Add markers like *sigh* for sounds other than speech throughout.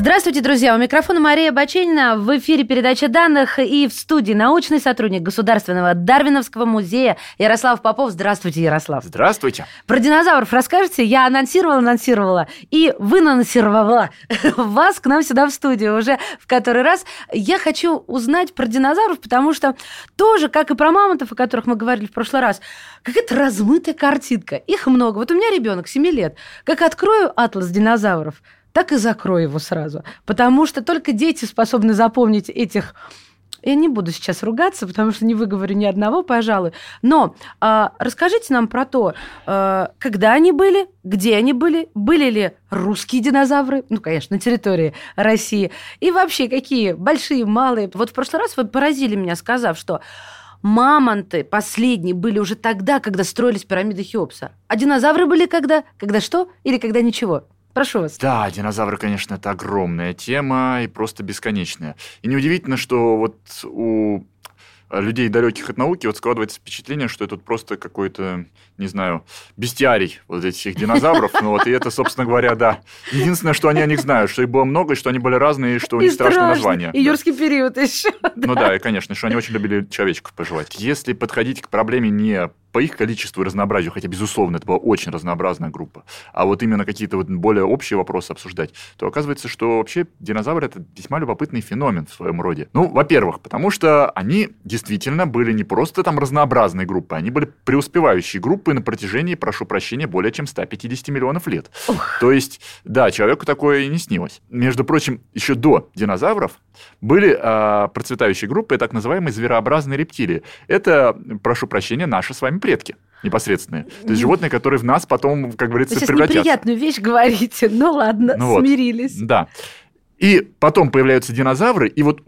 Здравствуйте, друзья! У микрофона Мария Баченина. В эфире передача данных и в студии научный сотрудник Государственного Дарвиновского музея Ярослав Попов. Здравствуйте, Ярослав. Здравствуйте. Про динозавров расскажете? Я анонсировала, анонсировала, и вы анонсировала *laughs* вас к нам сюда в студию уже в который раз. Я хочу узнать про динозавров, потому что тоже, как и про мамонтов, о которых мы говорили в прошлый раз, какая-то размытая картинка. Их много. Вот у меня ребенок 7 лет. Как открою атлас динозавров – так и закрой его сразу. Потому что только дети способны запомнить этих я не буду сейчас ругаться, потому что не выговорю ни одного, пожалуй. Но э, расскажите нам про то, э, когда они были, где они были, были ли русские динозавры, ну, конечно, на территории России, и вообще какие большие, малые. Вот в прошлый раз вы поразили меня, сказав, что мамонты последние были уже тогда, когда строились пирамиды Хеопса. А динозавры были когда? Когда что? Или когда ничего? Прошу вас. Да, динозавры, конечно, это огромная тема и просто бесконечная. И неудивительно, что вот у людей, далеких от науки, вот складывается впечатление, что это просто какой-то, не знаю, бестиарий вот этих динозавров. Ну вот, и это, собственно говоря, да. Единственное, что они о них знают, что их было много, и что они были разные, и что у них страшное название. И юрский период еще. Ну да, и, конечно, что они очень любили человечков пожевать. Если подходить к проблеме не по их количеству и разнообразию, хотя, безусловно, это была очень разнообразная группа, а вот именно какие-то вот более общие вопросы обсуждать, то оказывается, что вообще динозавры – это весьма любопытный феномен в своем роде. Ну, во-первых, потому что они действительно были не просто там разнообразной группой, они были преуспевающей группой на протяжении, прошу прощения, более чем 150 миллионов лет. Ух. То есть, да, человеку такое и не снилось. Между прочим, еще до динозавров были э, процветающие группы, так называемые зверообразные рептилии. Это, прошу прощения, наши с вами предки непосредственные. То есть животные, которые в нас потом, как говорится, Вы сейчас превратятся. неприятную вещь говорите. Ну ладно, ну, смирились. Вот. Да. И потом появляются динозавры, и вот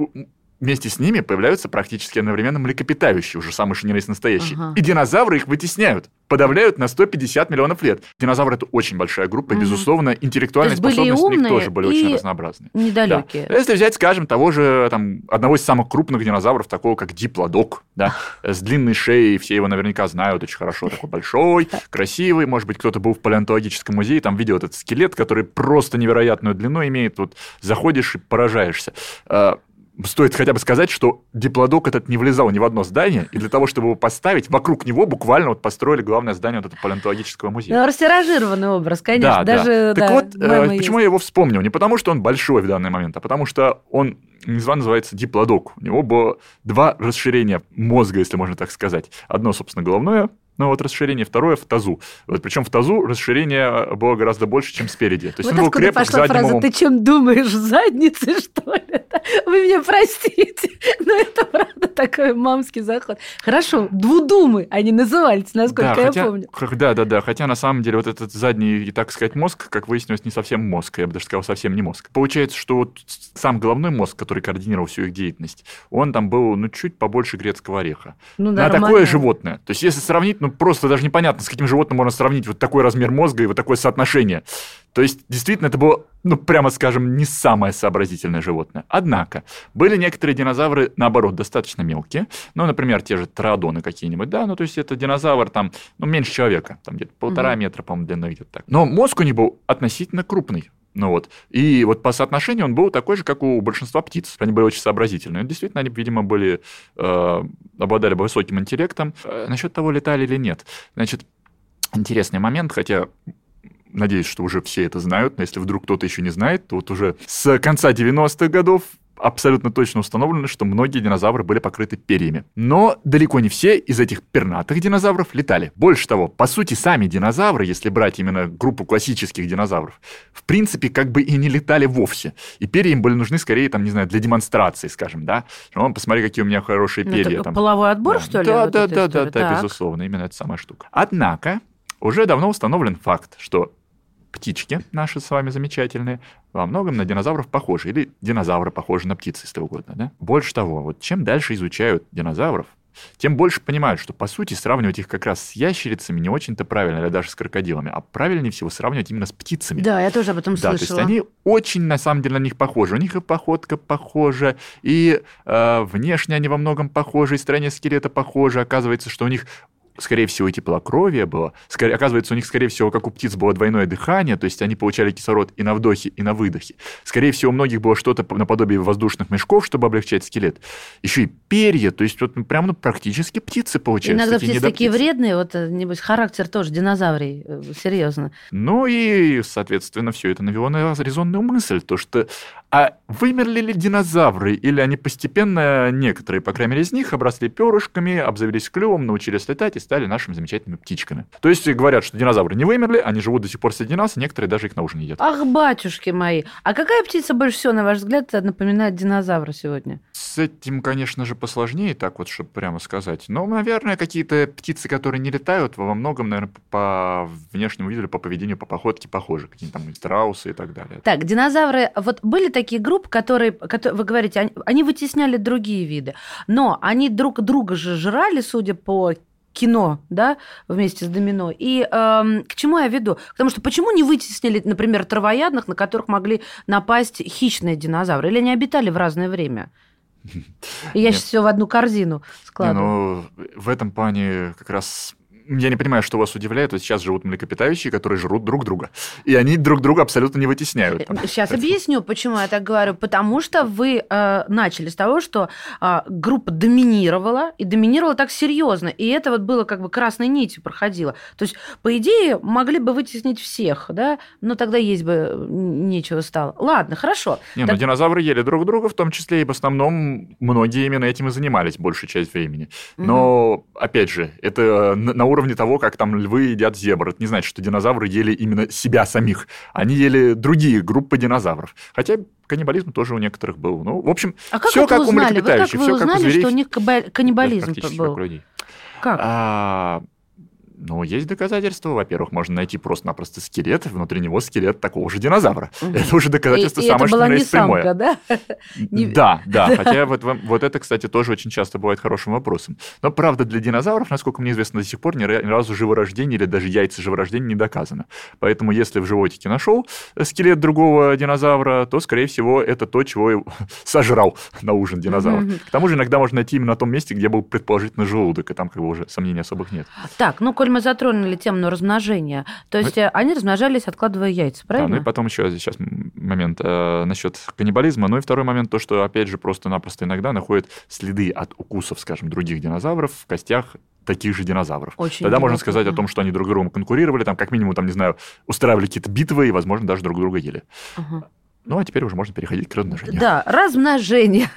вместе с ними появляются практически одновременно млекопитающие, уже самые что настоящие. Ага. И динозавры их вытесняют, подавляют на 150 миллионов лет. Динозавры – это очень большая группа, и, безусловно, интеллектуальные То способности у них тоже были очень разнообразные. недалекие. Да. Если взять, скажем, того же, там, одного из самых крупных динозавров, такого как диплодок, да, с длинной шеей, все его наверняка знают очень хорошо, такой большой, красивый, может быть, кто-то был в палеонтологическом музее, там видел этот скелет, который просто невероятную длину имеет, вот заходишь и поражаешься а, стоит хотя бы сказать, что диплодок этот не влезал ни в одно здание, и для того, чтобы его поставить, вокруг него буквально вот построили главное здание вот этого палеонтологического музея. Ну, растиражированный образ, конечно. Да, даже, да. Так да, вот, э, почему я его вспомнил? Не потому, что он большой в данный момент, а потому что он незвано называется диплодок. У него было два расширения мозга, если можно так сказать. Одно, собственно, головное, ну вот расширение второе в тазу. Вот, причем в тазу расширение было гораздо больше, чем спереди. То есть вот он был крепок пошла фраза «ты чем думаешь, задницы, что ли?» *laughs* Вы меня простите, *laughs* но это правда такой мамский заход. Хорошо, двудумы они назывались, насколько да, я хотя, помню. Да, да, да. Хотя на самом деле вот этот задний, так сказать, мозг, как выяснилось, не совсем мозг. Я бы даже сказал, совсем не мозг. Получается, что вот сам головной мозг, который координировал всю их деятельность, он там был, ну, чуть побольше грецкого ореха. Ну, да, на такое животное. То есть, если сравнить, ну, просто даже непонятно, с каким животным можно сравнить вот такой размер мозга и вот такое соотношение. То есть, действительно, это было, ну, прямо скажем, не самое сообразительное животное. Однако, были некоторые динозавры, наоборот, достаточно мелкие. Ну, например, те же троодоны какие-нибудь, да, ну, то есть, это динозавр там, ну, меньше человека, там где-то полтора mm-hmm. метра, по-моему, длиной где-то так. Но мозг у него относительно крупный. Ну вот. И вот по соотношению он был такой же, как у большинства птиц. Они были очень сообразительные. Действительно, они, видимо, были, э, обладали высоким интеллектом. Э, насчет того, летали или нет. Значит, интересный момент, хотя надеюсь, что уже все это знают, но если вдруг кто-то еще не знает, то вот уже с конца 90-х годов абсолютно точно установлено, что многие динозавры были покрыты перьями. Но далеко не все из этих пернатых динозавров летали. Больше того, по сути, сами динозавры, если брать именно группу классических динозавров, в принципе, как бы и не летали вовсе. И перья им были нужны скорее, там, не знаю, для демонстрации, скажем, да. Ну, посмотри, какие у меня хорошие ну, перья. там. Половой отбор, да. что ли? Да, вот да, да, да, да, безусловно, именно эта самая штука. Однако, уже давно установлен факт, что птички наши с вами замечательные во многом на динозавров похожи. Или динозавры похожи на птицы, если угодно. Да? Больше того, вот чем дальше изучают динозавров, тем больше понимают, что, по сути, сравнивать их как раз с ящерицами не очень-то правильно, или даже с крокодилами, а правильнее всего сравнивать именно с птицами. Да, я тоже об этом Да, слышала. то есть они очень, на самом деле, на них похожи. У них и походка похожа, и э, внешне они во многом похожи, и строение скелета похоже. Оказывается, что у них скорее всего, и теплокровие было. Скорее, оказывается, у них, скорее всего, как у птиц было двойное дыхание, то есть они получали кислород и на вдохе, и на выдохе. Скорее всего, у многих было что-то наподобие воздушных мешков, чтобы облегчать скелет. Еще и перья, то есть вот прям ну, практически птицы получаются. Иногда такие птицы такие вредные, вот, э, небось, характер тоже динозаврий, э, серьезно. Ну и, соответственно, все это навело на резонную мысль, то что а вымерли ли динозавры, или они постепенно, некоторые, по крайней мере, из них, обросли перышками, обзавелись клювом, научились летать и стали нашими замечательными птичками. То есть говорят, что динозавры не вымерли, они живут до сих пор среди нас, некоторые даже их на ужин едят. Ах, батюшки мои! А какая птица больше всего, на ваш взгляд, напоминает динозавра сегодня? С этим, конечно же, посложнее, так вот, чтобы прямо сказать. Но, наверное, какие-то птицы, которые не летают, во многом, наверное, по внешнему виду по поведению, по походке похожи. Какие-нибудь там страусы и так далее. Так, динозавры, вот были такие группы, которые, которые вы говорите, они, они вытесняли другие виды, но они друг друга же жрали, судя по кино, да, вместе с домино. И эм, к чему я веду? К тому, что почему не вытеснили, например, травоядных, на которых могли напасть хищные динозавры? Или они обитали в разное время? И *laughs* я Нет. сейчас все в одну корзину Не, складываю. ну, в этом плане как раз я не понимаю, что вас удивляет. Вот сейчас живут млекопитающие, которые жрут друг друга. И они друг друга абсолютно не вытесняют. Сейчас объясню, почему я так говорю. Потому что вы э, начали с того, что э, группа доминировала, и доминировала так серьезно. И это вот было как бы красной нитью проходило. То есть, по идее, могли бы вытеснить всех, да, но тогда есть бы э, нечего стало. Ладно, хорошо. Не, Так- ну динозавры ели друг друга, в том числе и в основном многие именно этим и занимались большую часть времени. Но, опять же, это на на уровне того, как там львы едят зебр. Это не значит, что динозавры ели именно себя самих. Они ели другие группы динозавров. Хотя каннибализм тоже у некоторых был. Ну, в общем, А как все как у узнали? Вы как млекопитающих, вы все как у узнали, зверей. что у них каннибализм был? как у людей. Как? А, ну, есть доказательства. Во-первых, можно найти просто-напросто скелет, внутри него скелет такого же динозавра. Мгм. Это уже доказательство и, и самое, это что была на не прямое. самка, да? Да, да. Хотя вот, вот это, кстати, тоже очень часто бывает хорошим вопросом. Но правда, для динозавров, насколько мне известно, до сих пор ни, ра- ни разу живорождение или даже яйца живорождения не доказано. Поэтому, если в животике нашел скелет другого динозавра, то, скорее всего, это то, чего и *laughs* сожрал на ужин динозавр. Мгм. К тому же иногда можно найти именно на том месте, где был предположительно желудок, и там как бы уже сомнений особых нет. Так, ну, коль мы затронули тему размножения, то есть э, они размножались, откладывая яйца, Да, ну и правильно? потом еще сейчас момент э, насчет каннибализма. Ну и второй момент, то, что, опять же, просто-напросто иногда находят следы от укусов, скажем, других динозавров в костях таких же динозавров. Очень Тогда можно сказать о том, что они друг другом конкурировали, там, как минимум, там, не знаю, устраивали какие-то битвы и, возможно, даже друг друга ели. Ага. Ну, а теперь уже можно переходить к размножению. Да, *laughs* размножение.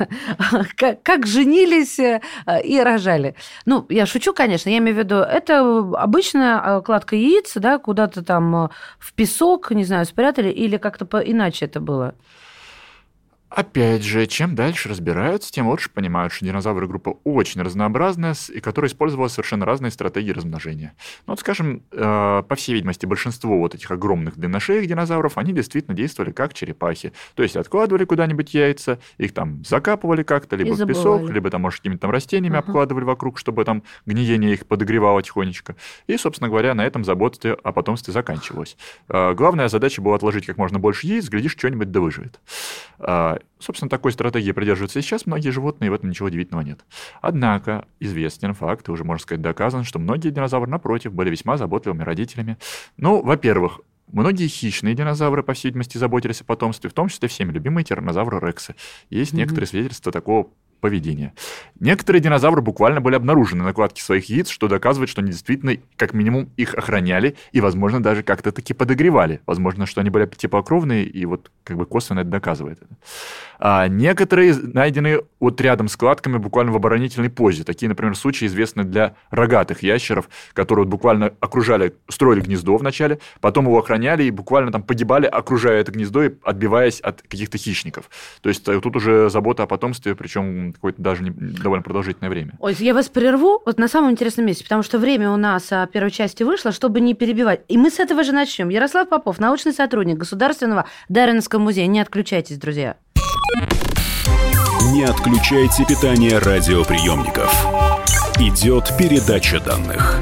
как, как женились э, и рожали. Ну, я шучу, конечно, я имею в виду, это обычная э, кладка яиц, да, куда-то там э, в песок, не знаю, спрятали, или как-то по- иначе это было. Опять же, чем дальше разбираются, тем лучше понимают, что динозавры группа очень разнообразная, и которая использовала совершенно разные стратегии размножения. Ну, вот, скажем, э, по всей видимости, большинство вот этих огромных длинношеек динозавров, они действительно действовали как черепахи. То есть откладывали куда-нибудь яйца, их там закапывали как-то, либо в песок, либо там, может, какими-то там растениями Ага. обкладывали вокруг, чтобы там гниение их подогревало тихонечко. И, собственно говоря, на этом забота о потомстве заканчивалась. Э, Главная задача была отложить как можно больше яиц, глядишь, что-нибудь да выживет. А, Собственно, такой стратегии придерживаются и сейчас многие животные, и в этом ничего удивительного нет. Однако известен факт, и уже, можно сказать, доказан, что многие динозавры, напротив, были весьма заботливыми родителями. Ну, во-первых, Многие хищные динозавры, по всей видимости, заботились о потомстве, в том числе всеми любимые тираннозавры Рексы. Есть Мгм. некоторые свидетельства такого поведения. Некоторые динозавры буквально были обнаружены на кладке своих яиц, что доказывает, что они действительно, как минимум, их охраняли и, возможно, даже как-то таки подогревали. Возможно, что они были теплокровные, и вот как бы косвенно это доказывает. А некоторые найдены вот рядом с кладками буквально в оборонительной позе. Такие, например, случаи известны для рогатых ящеров, которые вот буквально окружали, строили гнездо вначале, потом его охраняли и буквально там погибали, окружая это гнездо и отбиваясь от каких-то хищников. То есть э, тут уже забота о потомстве, причем какое-то даже не- довольно продолжительное время. Ой, я вас прерву вот на самом интересном месте, потому что время у нас а, первой части вышло, чтобы не перебивать. И мы с этого же начнем. Ярослав Попов, научный сотрудник Государственного Дарвиновского музея. Не отключайтесь, друзья. Не отключайте питание радиоприемников. Идет передача данных.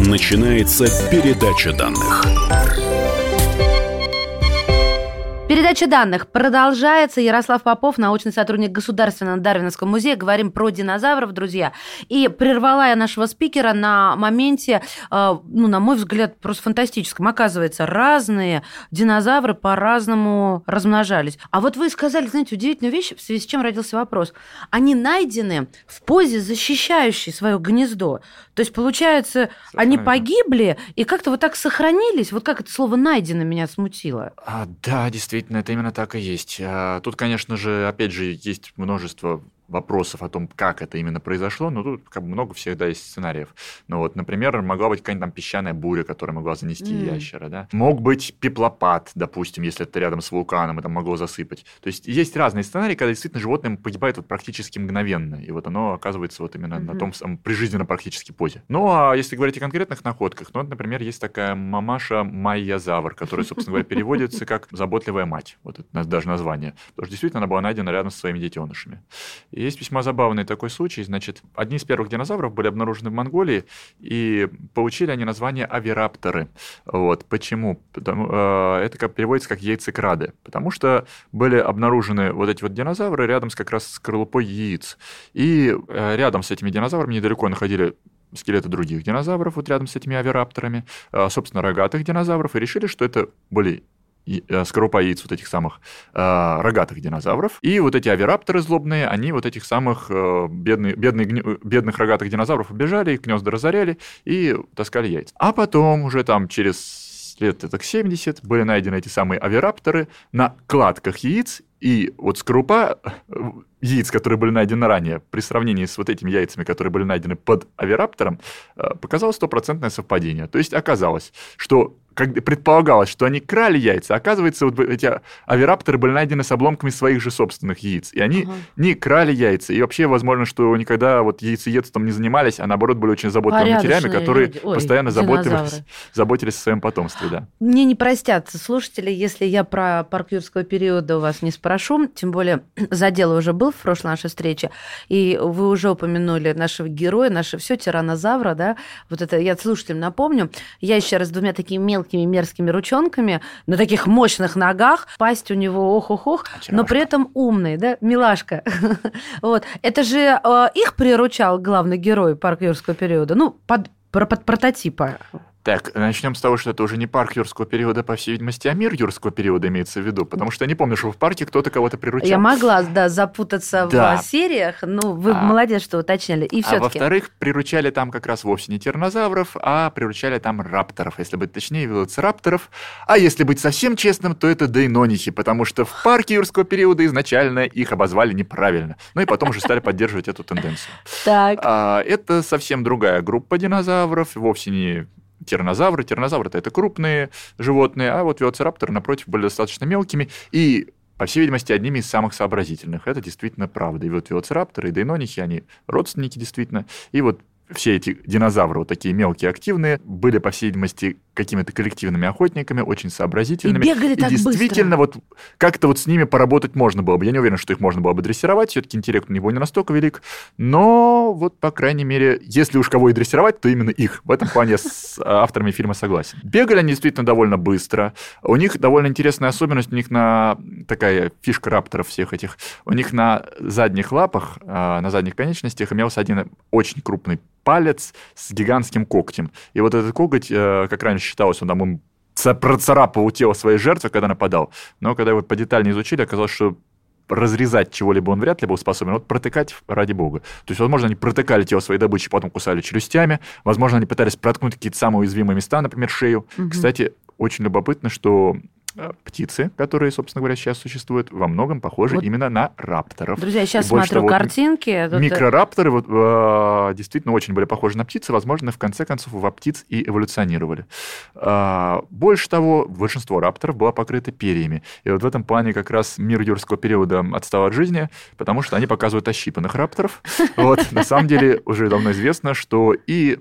Начинается передача данных. Передача данных продолжается. Ярослав Попов, научный сотрудник Государственного Дарвиновского музея. Говорим про динозавров, друзья. И прервала я нашего спикера на моменте, э, ну, на мой взгляд, просто фантастическом. Оказывается, разные динозавры по-разному размножались. А вот вы сказали, знаете, удивительную вещь, в связи с чем родился вопрос. Они найдены в позе, защищающей свое гнездо. То есть, получается, они погибли и как-то вот так сохранились. Вот как это слово «найдено» меня смутило. А, да, действительно Действительно, это именно так и есть. А, тут, конечно же, опять же, есть множество вопросов о том, как это именно произошло, но тут как бы много всегда есть сценариев. Ну вот, например, могла быть какая-нибудь там песчаная буря, которая могла занести mm. ящера, да. Мог быть пеплопад, допустим, если это рядом с вулканом, там могло засыпать. То есть есть разные сценарии, когда действительно животное погибает вот практически мгновенно, и вот оно оказывается вот именно mm-hmm. на том самом прижизненно практически позе. Ну а если говорить о конкретных находках, ну вот, например, есть такая мамаша Майязавр, которая, собственно говоря, переводится как «заботливая мать». Вот это даже название. Потому что действительно она была найдена рядом со своими детенышами. Есть весьма забавный такой случай. Значит, одни из первых динозавров были обнаружены в Монголии, и получили они название авирапторы. Вот. Почему? Потому, э, это как, переводится как яйцекрады. Потому что были обнаружены вот эти вот динозавры рядом с как раз скорлупой яиц. И э, рядом с этими динозаврами недалеко находили скелеты других динозавров, вот рядом с этими авирапторами, э, собственно, рогатых динозавров, и решили, что это были скорлупа яиц вот этих самых э, рогатых динозавров. И вот эти авирапторы злобные, они вот этих самых э, бедных, бедных, бедных рогатых динозавров убежали, их гнезда разоряли и таскали яйца. А потом уже там через лет так 70 были найдены эти самые авирапторы на кладках яиц, и вот скорлупа э, яиц, которые были найдены ранее, при сравнении с вот этими яйцами, которые были найдены под авираптором, э, показало стопроцентное совпадение. То есть оказалось, что как предполагалось, что они крали яйца, оказывается, вот эти авирапторы были найдены с обломками своих же собственных яиц. И они ага. не крали яйца. И вообще, возможно, что никогда вот яйцеедством не занимались, а наоборот были очень заботливыми матерями, которые Ой, постоянно заботились, заботились о своем потомстве. Да. Мне не простят слушатели, если я про парк юрского периода у вас не спрошу. Тем более, *clears throat* за дело уже был в прошлой нашей встрече. И вы уже упомянули нашего героя, наше все тиранозавра, да. Вот это я слушателям напомню. Я еще раз двумя такими мелкими мерзкими ручонками, на таких мощных ногах, пасть у него ох-ох-ох, но при этом умный, да, милашка. *laughs* вот. Это же э, их приручал главный герой парк юрского периода, ну, под, под прототипа. Так, начнем с того, что это уже не парк юрского периода, по всей видимости, а мир юрского периода имеется в виду, потому что я не помню, что в парке кто-то кого-то приручал. Я могла, да, запутаться да. в сериях, ну, вы а, молодец, что уточнили. И а во-вторых, приручали там как раз вовсе не тиранозавров, а приручали там рапторов, если быть точнее, велоцирапторов. А если быть совсем честным, то это дейнонихи, потому что в парке юрского периода изначально их обозвали неправильно. Ну и потом уже стали *laughs* поддерживать эту тенденцию. Так. А, это совсем другая группа динозавров, вовсе не тиранозавры. Тиранозавры это крупные животные, а вот велоцирапторы, напротив, были достаточно мелкими и по всей видимости, одними из самых сообразительных. Это действительно правда. И вот велоцирапторы, и дейнонихи, они родственники действительно. И вот все эти динозавры, вот такие мелкие, активные, были, по всей видимости, какими-то коллективными охотниками, очень сообразительными. И бегали и так действительно, быстро. вот как-то вот с ними поработать можно было бы. Я не уверен, что их можно было бы дрессировать, все-таки интеллект у него не настолько велик, но вот, по крайней мере, если уж кого и дрессировать, то именно их. В этом плане с авторами фильма согласен. Бегали они действительно довольно быстро. У них довольно интересная особенность, у них на такая фишка рапторов всех этих, у них на задних лапах, а, на задних конечностях имелся один очень крупный палец с гигантским когтем. И вот этот коготь, э, как раньше считалось, он там им процарапывал тело своей жертвы, когда нападал. Но когда его подетальнее изучили, оказалось, что разрезать чего-либо он вряд ли был способен, вот протыкать ради бога. То есть, возможно, они протыкали тело своей добычи, потом кусали челюстями, возможно, они пытались проткнуть какие-то самые уязвимые места, например, шею. Угу. Кстати, очень любопытно, что птицы, которые, собственно говоря, сейчас существуют, во многом похожи вот. именно на рапторов. Друзья, я сейчас смотрю того, картинки. Тут... Микрорапторы вот, э, действительно очень были похожи на птицы, возможно, в конце концов во птиц и эволюционировали. Э, больше того, большинство рапторов было покрыто перьями. И вот в этом плане как раз мир юрского периода отстал от жизни, потому что они показывают ощипанных рапторов. *laughs* Вот, на самом деле уже давно известно, что и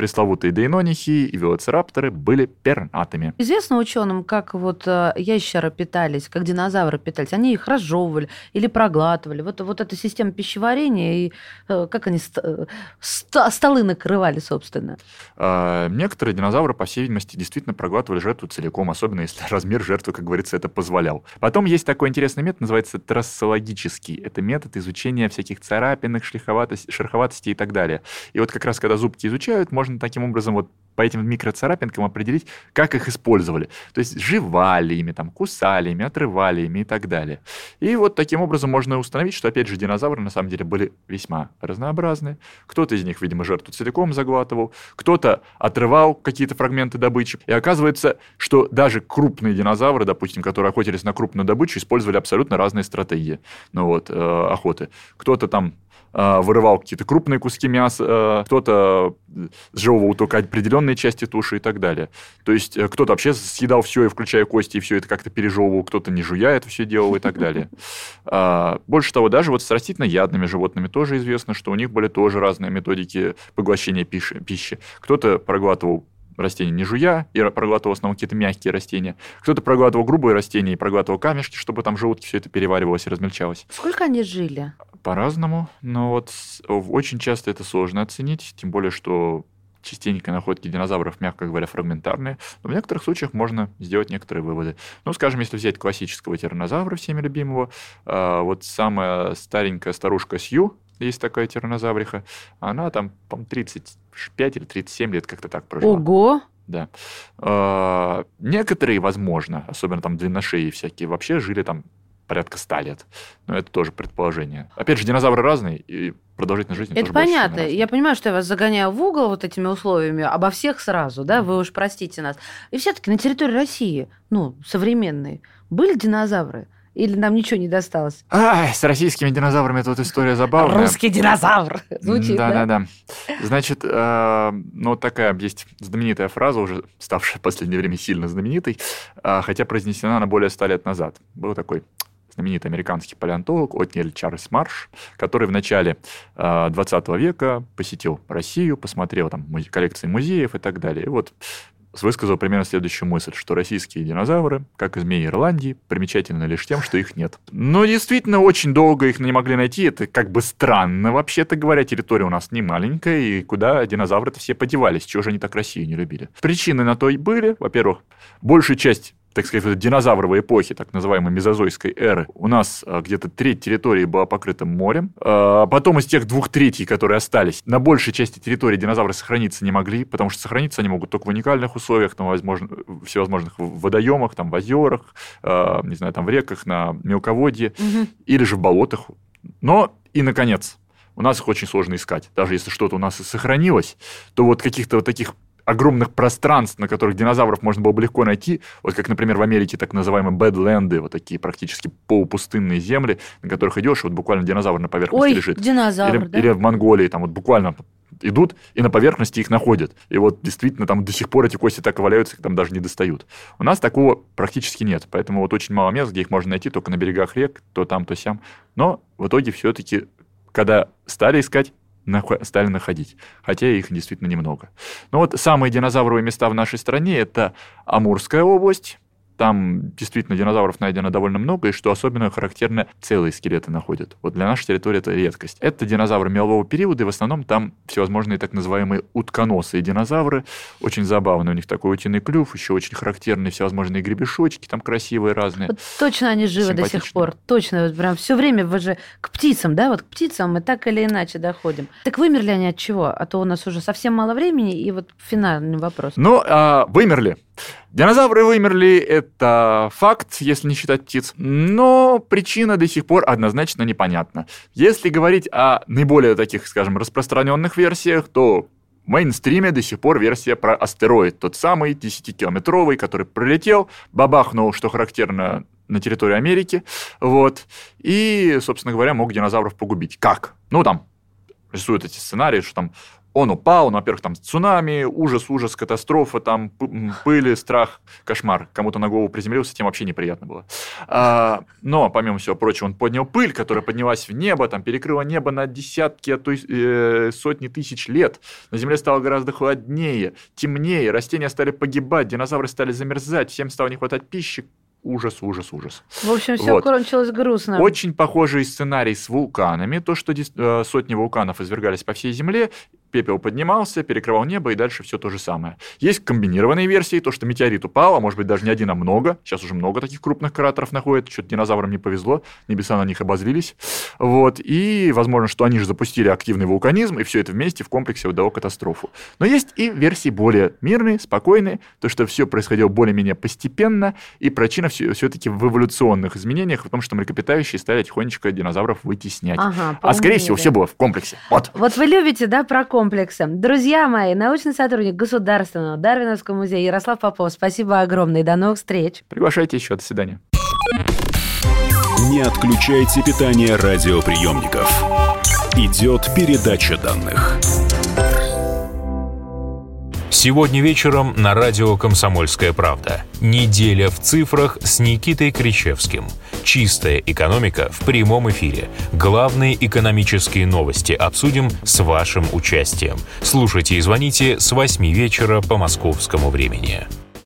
пресловутые дейнонихи и велоцирапторы были пернатыми. Известно ученым, как вот э, ящеры питались, как динозавры питались. Они их разжевывали или проглатывали. Вот, вот эта система пищеварения и э, как они э, столы накрывали, собственно. А, некоторые динозавры, по всей видимости, действительно проглатывали жертву целиком, особенно если *laughs* размер жертвы, как говорится, это позволял. Потом есть такой интересный метод, называется трассологический. Это метод изучения всяких царапинок, шероховатостей и так далее. И вот как раз, когда зубки изучают, можно можно таким образом вот по этим микроцарапинкам определить, как их использовали. То есть жевали ими, там, кусали ими, отрывали ими и так далее. И вот таким образом можно установить, что, опять же, динозавры на самом деле были весьма разнообразны. Кто-то из них, видимо, жертву целиком заглатывал, кто-то отрывал какие-то фрагменты добычи. И оказывается, что даже крупные динозавры, допустим, которые охотились на крупную добычу, использовали абсолютно разные стратегии ну, вот, э, охоты. Кто-то там вырывал какие-то крупные куски мяса, э, кто-то сжевывал только определенные части туши и так далее. То есть э, кто-то вообще съедал все, и включая кости, и все это как-то пережевывал, кто-то не жуя это все делал и так далее. А, больше того, даже вот с растительноядными животными тоже известно, что у них были тоже разные методики поглощения пищи. Кто-то проглатывал растения не жуя, и проглатывал в основном какие-то мягкие растения. Кто-то проглатывал грубые растения и проглатывал камешки, чтобы там желудки все это переваривалось и размельчалось. Сколько они жили? По-разному, но вот очень часто это сложно оценить, тем более, что частенько находки динозавров, мягко говоря, фрагментарные, но в некоторых случаях можно сделать некоторые выводы. Ну, скажем, если взять классического тиранозавра, всеми любимого, а, вот самая старенькая старушка Сью, есть такая тиранозавриха, она там, по 35 или 37 лет как-то так прожила. Ого! Да. А, некоторые, возможно, особенно там длинношеи всякие, вообще жили там порядка 100 лет. Но это тоже предположение. Опять же, динозавры разные, и продолжительность жизни Это понятно. Я понимаю, что я вас загоняю в угол вот этими условиями, обо всех сразу, да, вы уж простите нас. И все таки на территории России, ну, современной, были динозавры? Или нам ничего не досталось? Ай, с российскими динозаврами тут история забавная. Русский динозавр. *laughs* Звучит, да? Да, да, да. Значит, э, ну, такая есть знаменитая фраза, уже ставшая в последнее время сильно знаменитой, э, хотя произнесена она более ста лет назад. Был такой знаменитый американский палеонтолог Отниэль Чарльз Марш, который в начале 20 э, века посетил Россию, посмотрел там коллекции музеев и так далее. И вот высказал примерно следующую мысль, что российские динозавры, как и змеи Ирландии, примечательны лишь тем, что их нет. Но действительно, очень долго их не могли найти. Это как бы странно, вообще-то говоря. Территория у нас не маленькая, и куда динозавры-то все подевались? Чего же они так Россию не любили? Причины на то и были. Во-первых, большая часть так сказать, динозавровой эпохи, так называемой мезозойской эры, у нас а, где-то треть территории была покрыта морем. А потом из тех двух третий, которые остались, на большей части территории динозавры сохраниться не могли, потому что сохраниться они могут только в уникальных условиях, там, возможно, всевозможных водоемах, там, в озерах, а, не знаю, там, в реках, на мелководье, угу. или же в болотах. Но и, наконец, у нас их очень сложно искать. Даже если что-то у нас и сохранилось, то вот каких-то вот таких огромных пространств, на которых динозавров можно было бы легко найти, вот как, например, в Америке так называемые бэдленды, вот такие практически полупустынные земли, на которых идешь, вот буквально динозавр на поверхности Ой, лежит. динозавр, или, да? или в Монголии, там вот буквально идут и на поверхности их находят. И вот действительно там до сих пор эти кости так и валяются, их там даже не достают. У нас такого практически нет, поэтому вот очень мало мест, где их можно найти, только на берегах рек, то там, то сям. Но в итоге все-таки, когда стали искать, стали находить, хотя их действительно немного. Но вот самые динозавровые места в нашей стране – это Амурская область, там действительно динозавров найдено довольно много, и что особенно характерно, целые скелеты находят. Вот для нашей территории это редкость. Это динозавры мелового периода, и в основном там всевозможные так называемые утконосые динозавры. Очень забавные, у них такой утиный клюв, еще очень характерные всевозможные гребешочки, там красивые разные. Вот точно они живы до сих пор, точно, вот прям все время вы же к птицам, да, вот к птицам мы так или иначе доходим. Так вымерли они от чего? А то у нас уже совсем мало времени, и вот финальный вопрос. Ну, а, вымерли. Динозавры вымерли, это факт, если не считать птиц, но причина до сих пор однозначно непонятна. Если говорить о наиболее таких, скажем, распространенных версиях, то мейнстриме до сих пор версия про астероид, тот самый 10-километровый, который пролетел, бабахнул, что характерно, на территории Америки, вот, и, собственно говоря, мог динозавров погубить. Как? Ну, там рисуют эти сценарии, что там он упал, ну, во-первых, там цунами, ужас, ужас, катастрофа, там пыли, страх, кошмар. Кому-то на голову приземлился, тем вообще неприятно было. А, но, помимо всего прочего, он поднял пыль, которая поднялась в небо, там перекрыла небо на десятки, а то э, сотни тысяч лет. На Земле стало гораздо холоднее, темнее, растения стали погибать, динозавры стали замерзать, всем стало не хватать пищи, ужас, ужас, ужас. В общем, все вот. кончилось грустно. Очень похожий сценарий с вулканами. То, что э, сотни вулканов извергались по всей Земле, пепел поднимался, перекрывал небо, и дальше все то же самое. Есть комбинированные версии, то, что метеорит упал, а может быть даже не один, а много. Сейчас уже много таких крупных кратеров находят, что-то динозаврам не повезло, небеса на них обозрились. Вот. И возможно, что они же запустили активный вулканизм, и все это вместе в комплексе выдало катастрофу. Но есть и версии более мирные, спокойные, то, что все происходило более-менее постепенно, и причина все-таки в эволюционных изменениях, в том, что млекопитающие стали тихонечко динозавров вытеснять. Ага, а скорее всего, все было в комплексе. Вот. Вот вы любите, да, про комплексы. Друзья мои, научный сотрудник Государственного Дарвиновского музея Ярослав Попов, спасибо огромное и до новых встреч. Приглашайте еще. До свидания. Не отключайте питание радиоприемников. Идет передача данных. Сегодня вечером на радио «Комсомольская правда». Неделя в цифрах с Никитой Кричевским. Чистая экономика в прямом эфире. Главные экономические новости обсудим с вашим участием. Слушайте и звоните с 8 вечера по московскому времени.